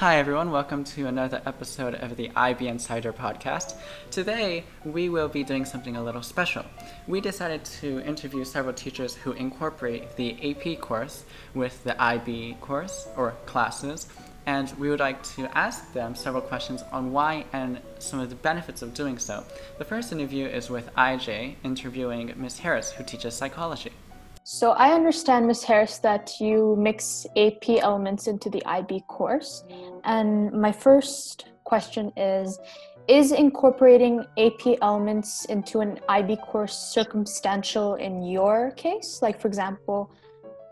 Hi, everyone. Welcome to another episode of the IB Insider podcast. Today, we will be doing something a little special. We decided to interview several teachers who incorporate the AP course with the IB course or classes, and we would like to ask them several questions on why and some of the benefits of doing so. The first interview is with IJ interviewing Ms. Harris, who teaches psychology. So I understand, Ms. Harris, that you mix AP elements into the IB course. And my first question is Is incorporating AP elements into an IB course circumstantial in your case? Like, for example,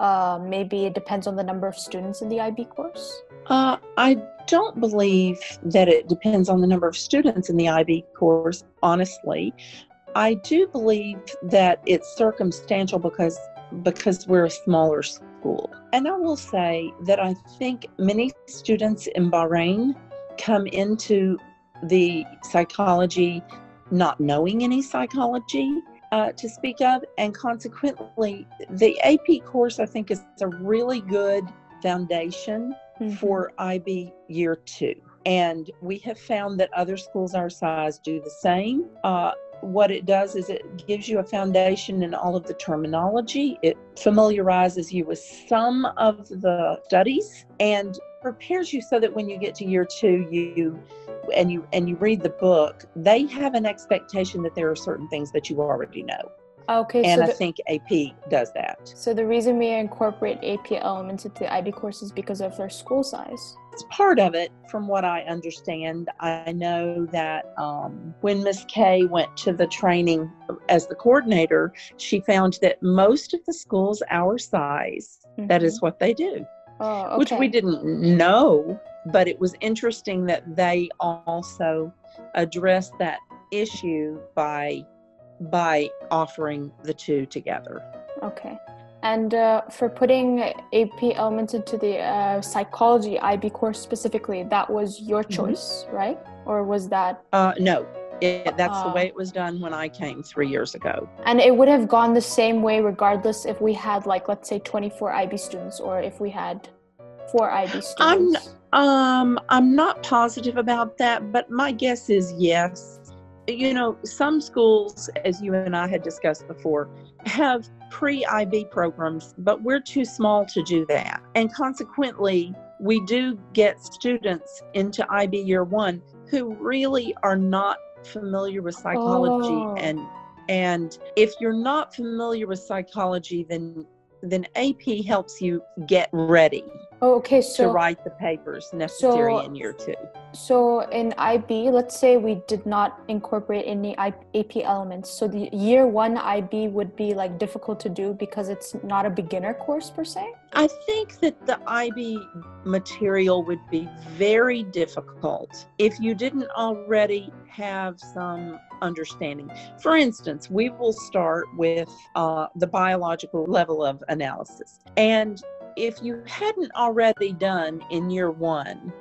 uh, maybe it depends on the number of students in the IB course? Uh, I don't believe that it depends on the number of students in the IB course, honestly. I do believe that it's circumstantial because because we're a smaller school. And I will say that I think many students in Bahrain come into the psychology not knowing any psychology uh, to speak of, and consequently, the AP course I think is a really good foundation mm-hmm. for IB year two. And we have found that other schools our size do the same. Uh, what it does is it gives you a foundation in all of the terminology. It familiarizes you with some of the studies and prepares you so that when you get to year two, you and you and you read the book, they have an expectation that there are certain things that you already know. Okay, and so I think AP does that. So the reason we incorporate AP elements into the IB course is because of their school size. It's part of it, from what I understand. I know that um, when Miss Kay went to the training as the coordinator, she found that most of the schools our size, mm-hmm. that is mm-hmm. what they do. Oh, okay. Which we didn't know, but it was interesting that they also addressed that issue by by offering the two together. Okay. And uh, for putting AP elements into the uh, psychology IB course specifically, that was your mm-hmm. choice, mm-hmm. right? Or was that? Uh, no, it, that's uh, the way it was done when I came three years ago. And it would have gone the same way regardless if we had, like, let's say 24 IB students or if we had four IB students. I'm, um, I'm not positive about that, but my guess is yes you know, some schools, as you and I had discussed before, have pre IB programs, but we're too small to do that. And consequently, we do get students into IB year one who really are not familiar with psychology oh. and and if you're not familiar with psychology then then AP helps you get ready okay. So to write the papers necessary so, in year two. So in IB, let's say we did not incorporate any AP elements. So the year one IB would be like difficult to do because it's not a beginner course per se. I think that the IB material would be very difficult if you didn't already have some understanding. For instance, we will start with uh, the biological level of analysis. And if you hadn't already done in year one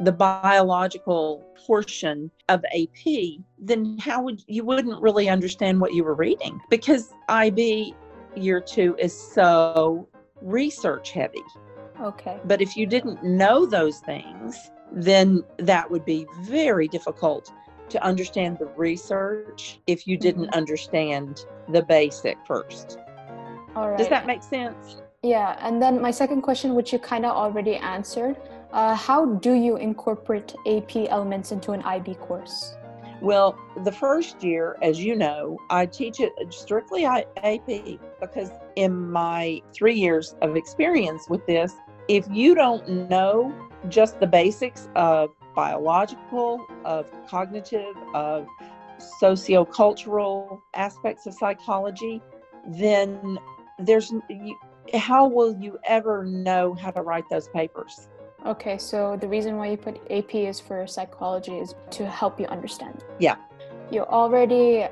the biological portion of AP, then how would you wouldn't really understand what you were reading because IB year two is so research heavy. Okay. But if you didn't know those things, then that would be very difficult to understand the research if you didn't mm-hmm. understand the basic first. All right. Does that make sense? Yeah, and then my second question, which you kind of already answered, uh, how do you incorporate AP elements into an IB course? Well, the first year, as you know, I teach it strictly AP because in my three years of experience with this, if you don't know just the basics of biological, of cognitive, of sociocultural aspects of psychology, then there's how will you ever know how to write those papers? Okay, so the reason why you put AP is for psychology is to help you understand. Yeah. You already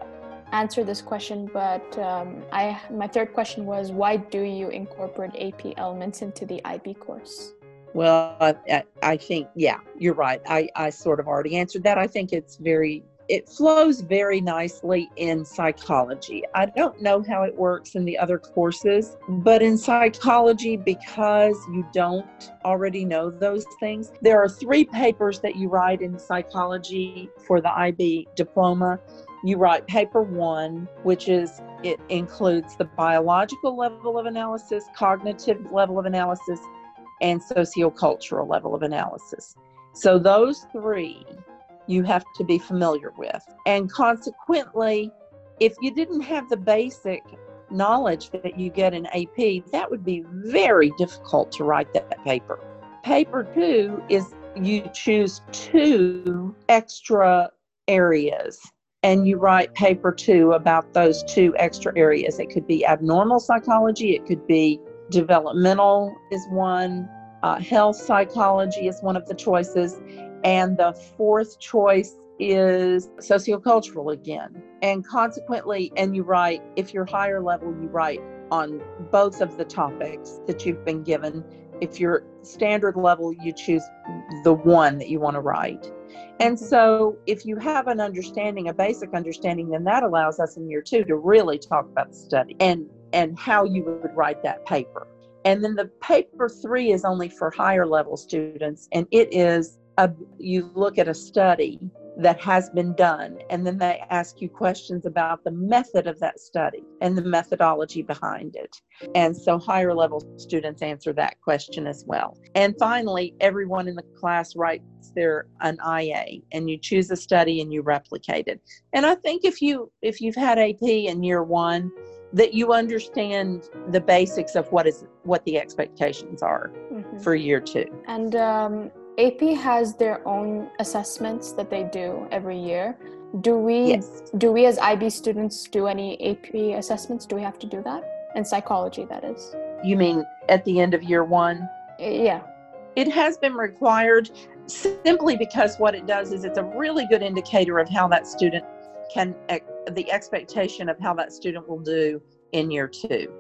answered this question, but um, I my third question was why do you incorporate AP elements into the IB course? Well, I, I think yeah, you're right. I I sort of already answered that. I think it's very it flows very nicely in psychology. I don't know how it works in the other courses, but in psychology, because you don't already know those things, there are three papers that you write in psychology for the IB diploma. You write paper one, which is it includes the biological level of analysis, cognitive level of analysis, and sociocultural level of analysis. So those three you have to be familiar with. And consequently, if you didn't have the basic knowledge that you get in AP, that would be very difficult to write that paper. Paper two is you choose two extra areas and you write paper two about those two extra areas. It could be abnormal psychology, it could be developmental, is one, uh, health psychology is one of the choices, and the fourth choice is sociocultural again. And consequently, and you write, if you're higher level, you write on both of the topics that you've been given. If you're standard level, you choose the one that you want to write. And so, if you have an understanding, a basic understanding, then that allows us in year two to really talk about the study and and how you would write that paper. And then the paper three is only for higher level students, and it is a, you look at a study that has been done and then they ask you questions about the method of that study and the methodology behind it. And so higher level students answer that question as well. And finally everyone in the class writes their an ia and you choose a study and you replicate it. And i think if you if you've had ap in year one that you understand the basics of what is what the expectations are mm-hmm. for year two. And um AP has their own assessments that they do every year. Do we yes. do we as IB students do any AP assessments? Do we have to do that? In psychology that is. You mean at the end of year 1? Yeah. It has been required simply because what it does is it's a really good indicator of how that student can the expectation of how that student will do in year 2.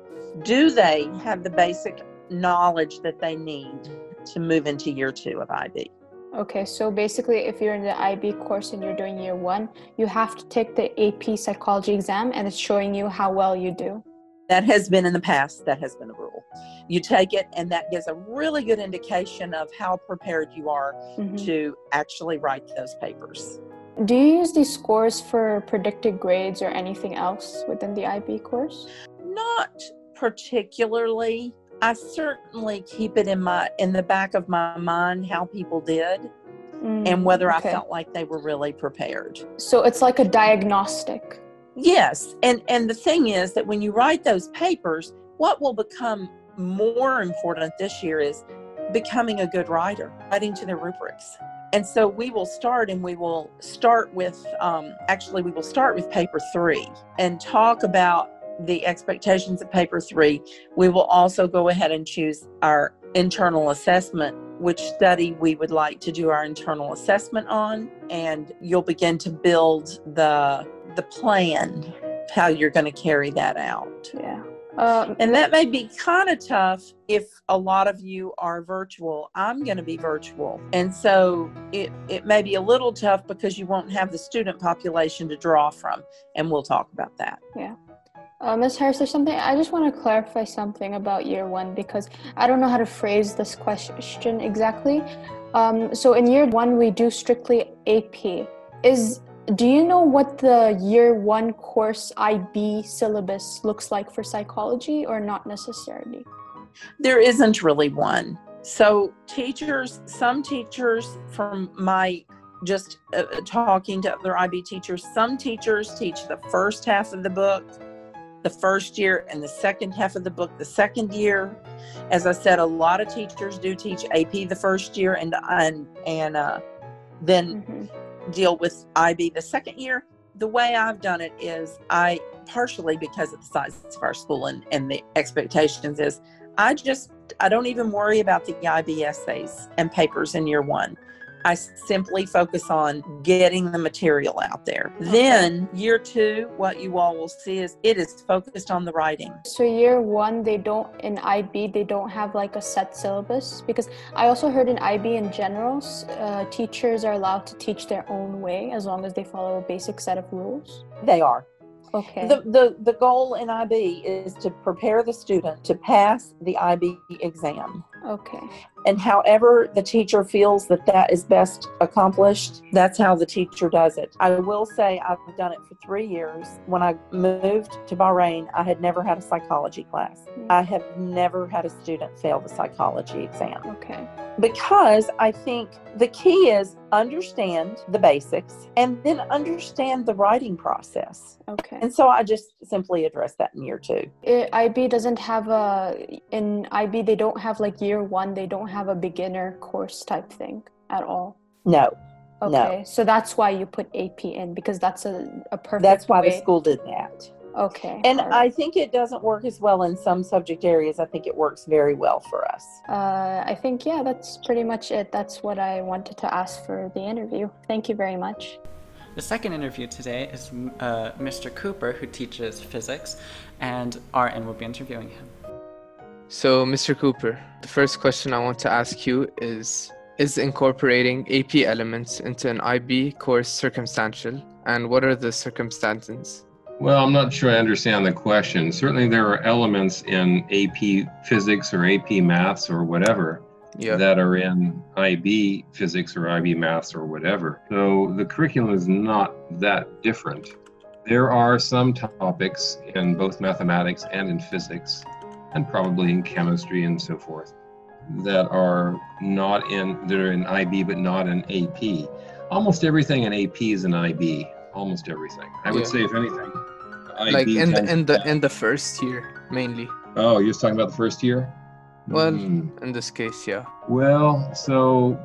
Do they have the basic knowledge that they need to move into year two of IB. Okay, so basically, if you're in the IB course and you're doing year one, you have to take the AP psychology exam and it's showing you how well you do. That has been in the past, that has been the rule. You take it, and that gives a really good indication of how prepared you are mm-hmm. to actually write those papers. Do you use these scores for predicted grades or anything else within the IB course? Not particularly. I certainly keep it in my in the back of my mind how people did mm, and whether okay. I felt like they were really prepared. So it's like a diagnostic. Yes. And and the thing is that when you write those papers, what will become more important this year is becoming a good writer, writing to the rubrics. And so we will start and we will start with, um, actually, we will start with paper three and talk about the expectations of paper three, we will also go ahead and choose our internal assessment, which study we would like to do our internal assessment on, and you'll begin to build the the plan how you're going to carry that out. Yeah. Um, and that may be kind of tough if a lot of you are virtual. I'm going to be virtual. And so it, it may be a little tough because you won't have the student population to draw from. And we'll talk about that. Yeah. Uh, Ms. Harris, there's something I just want to clarify something about year one because I don't know how to phrase this question exactly. Um, so in year one, we do strictly AP. Is do you know what the year one course IB syllabus looks like for psychology, or not necessarily? There isn't really one. So teachers, some teachers from my just uh, talking to other IB teachers, some teachers teach the first half of the book the first year and the second half of the book the second year. As I said, a lot of teachers do teach AP the first year and and and uh, then mm-hmm. deal with IB the second year. The way I've done it is I partially because of the size of our school and, and the expectations is I just I don't even worry about the IB essays and papers in year one. I simply focus on getting the material out there. Then, year two, what you all will see is it is focused on the writing. So, year one, they don't, in IB, they don't have like a set syllabus because I also heard in IB in general, uh, teachers are allowed to teach their own way as long as they follow a basic set of rules. They are. Okay. The, the, the goal in IB is to prepare the student to pass the IB exam. Okay. And however the teacher feels that that is best accomplished, that's how the teacher does it. I will say I've done it for three years. When I moved to Bahrain, I had never had a psychology class. Mm. I have never had a student fail the psychology exam. Okay. Because I think the key is understand the basics and then understand the writing process. Okay. And so I just simply address that in year two. It, IB doesn't have a, in IB, they don't have like year one, they don't have a beginner course type thing at all. No. Okay. No. So that's why you put AP in because that's a, a perfect That's why way. the school did that. Okay. And all right. I think it doesn't work as well in some subject areas. I think it works very well for us. Uh, I think, yeah, that's pretty much it. That's what I wanted to ask for the interview. Thank you very much. The second interview today is uh, Mr. Cooper, who teaches physics, and RN will be interviewing him. So, Mr. Cooper, the first question I want to ask you is Is incorporating AP elements into an IB course circumstantial? And what are the circumstances? Well, I'm not sure I understand the question. Certainly, there are elements in AP physics or AP maths or whatever Yeah. that are in IB physics or IB maths or whatever. So the curriculum is not that different. There are some topics in both mathematics and in physics, and probably in chemistry and so forth, that are not in that are in IB but not in AP. Almost everything in AP is in IB. Almost everything. I would Yeah. say, if anything, IB like in the in the in the first year mainly. Oh, you're talking about the first year? Well, Hmm. in this case, yeah. Well, so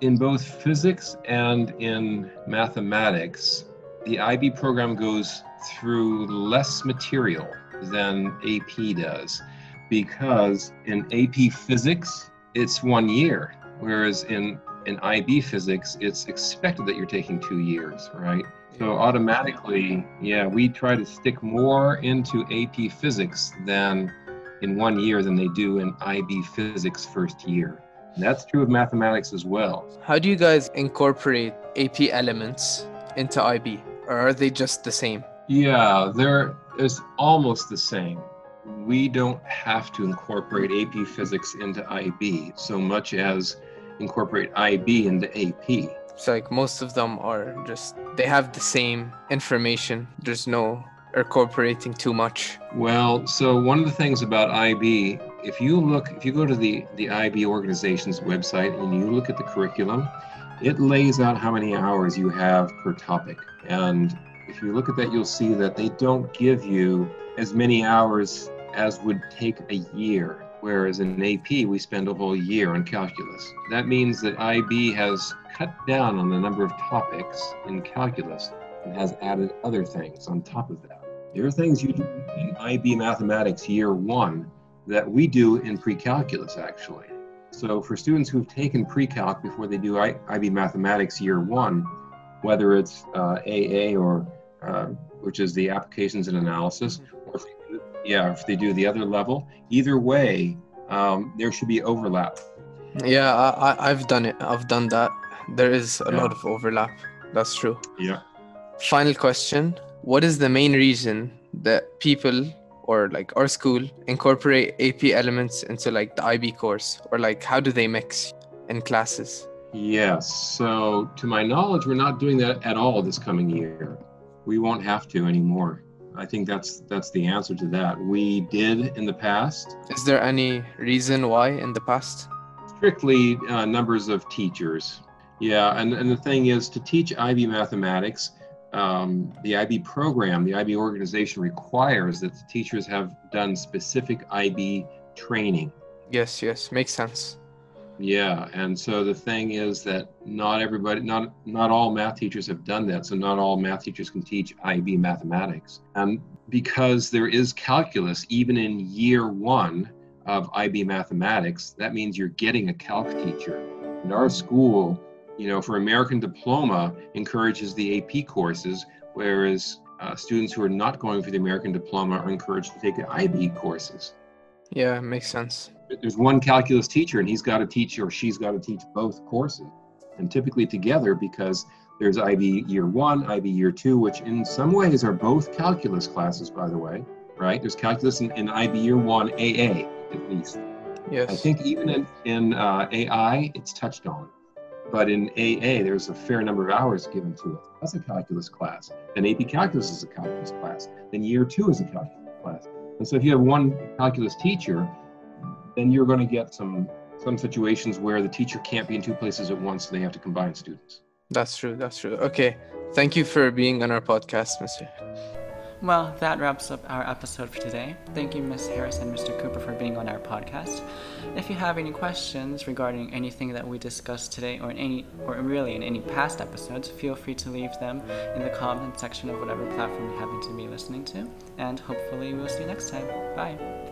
in both physics and in mathematics, the IB program goes through less material than AP does because in AP physics, it's one year, whereas in, in IB physics, it's expected that you're taking two years, right? So automatically, yeah, we try to stick more into AP physics than in one year than they do in IB physics first year. And that's true of mathematics as well. How do you guys incorporate AP elements into IB? Or are they just the same? Yeah, they're is almost the same. We don't have to incorporate AP physics into IB so much as incorporate IB into AP. It's like most of them are just they have the same information. There's no incorporating too much. Well, so one of the things about IB, if you look, if you go to the, the IB organization's website and you look at the curriculum, it lays out how many hours you have per topic. And if you look at that, you'll see that they don't give you as many hours as would take a year. Whereas in AP, we spend a whole year on calculus. That means that IB has cut down on the number of topics in calculus and has added other things on top of that. There are things you do in IB mathematics year one that we do in pre-calculus actually. So for students who've taken pre-calc before they do IB mathematics year one, whether it's uh, AA or uh, which is the applications and analysis, or yeah, if they do the other level, either way, um, there should be overlap. Yeah, I, I I've done it. I've done that. There is a Yeah. lot of overlap. That's true. Yeah. Final question. What is the main reason that people or like our school incorporate AP elements into like the IB course or like how do they mix in classes? Yes. So, to my knowledge, we're not doing that at all this coming year. We won't have to anymore. I think that's that's the answer to that. We did in the past, Is there any reason why in the past? strictly uh, numbers of teachers. Yeah, and, and the thing is to teach IB mathematics, um, the IB program, the IB organization requires that the teachers have done specific IB training. Yes, yes, makes sense. Yeah, and so the thing is that not everybody, not not all math teachers have done that. So not all math teachers can teach IB mathematics, and because there is calculus even in year one of IB mathematics, that means you're getting a calc teacher. In our school, you know, for American Diploma encourages the AP courses, whereas uh, students who are not going for the American Diploma are encouraged to take the IB courses. Yeah, makes sense. There's one calculus teacher, and he's got to teach or she's got to teach both courses, and typically together because there's IB year one, IB year two, which in some ways are both calculus classes, by the way, right? There's calculus in, in IB year one, AA at least. Yes. I think even in, in uh, AI, it's touched on. But in AA, there's a fair number of hours given to it. That's a calculus class. And AP Calculus is a calculus class. Then year two is a calculus class. And so if you have one calculus teacher, then you're going to get some some situations where the teacher can't be in two places at once, so they have to combine students. That's true. That's true. Okay. Thank you for being on our podcast, Mr. Well, that wraps up our episode for today. Thank you, Ms. Harris and Mr. Cooper, for being on our podcast. If you have any questions regarding anything that we discussed today, or in any, or really in any past episodes, feel free to leave them in the comment section of whatever platform you happen to be listening to. And hopefully, we'll see you next time. Bye.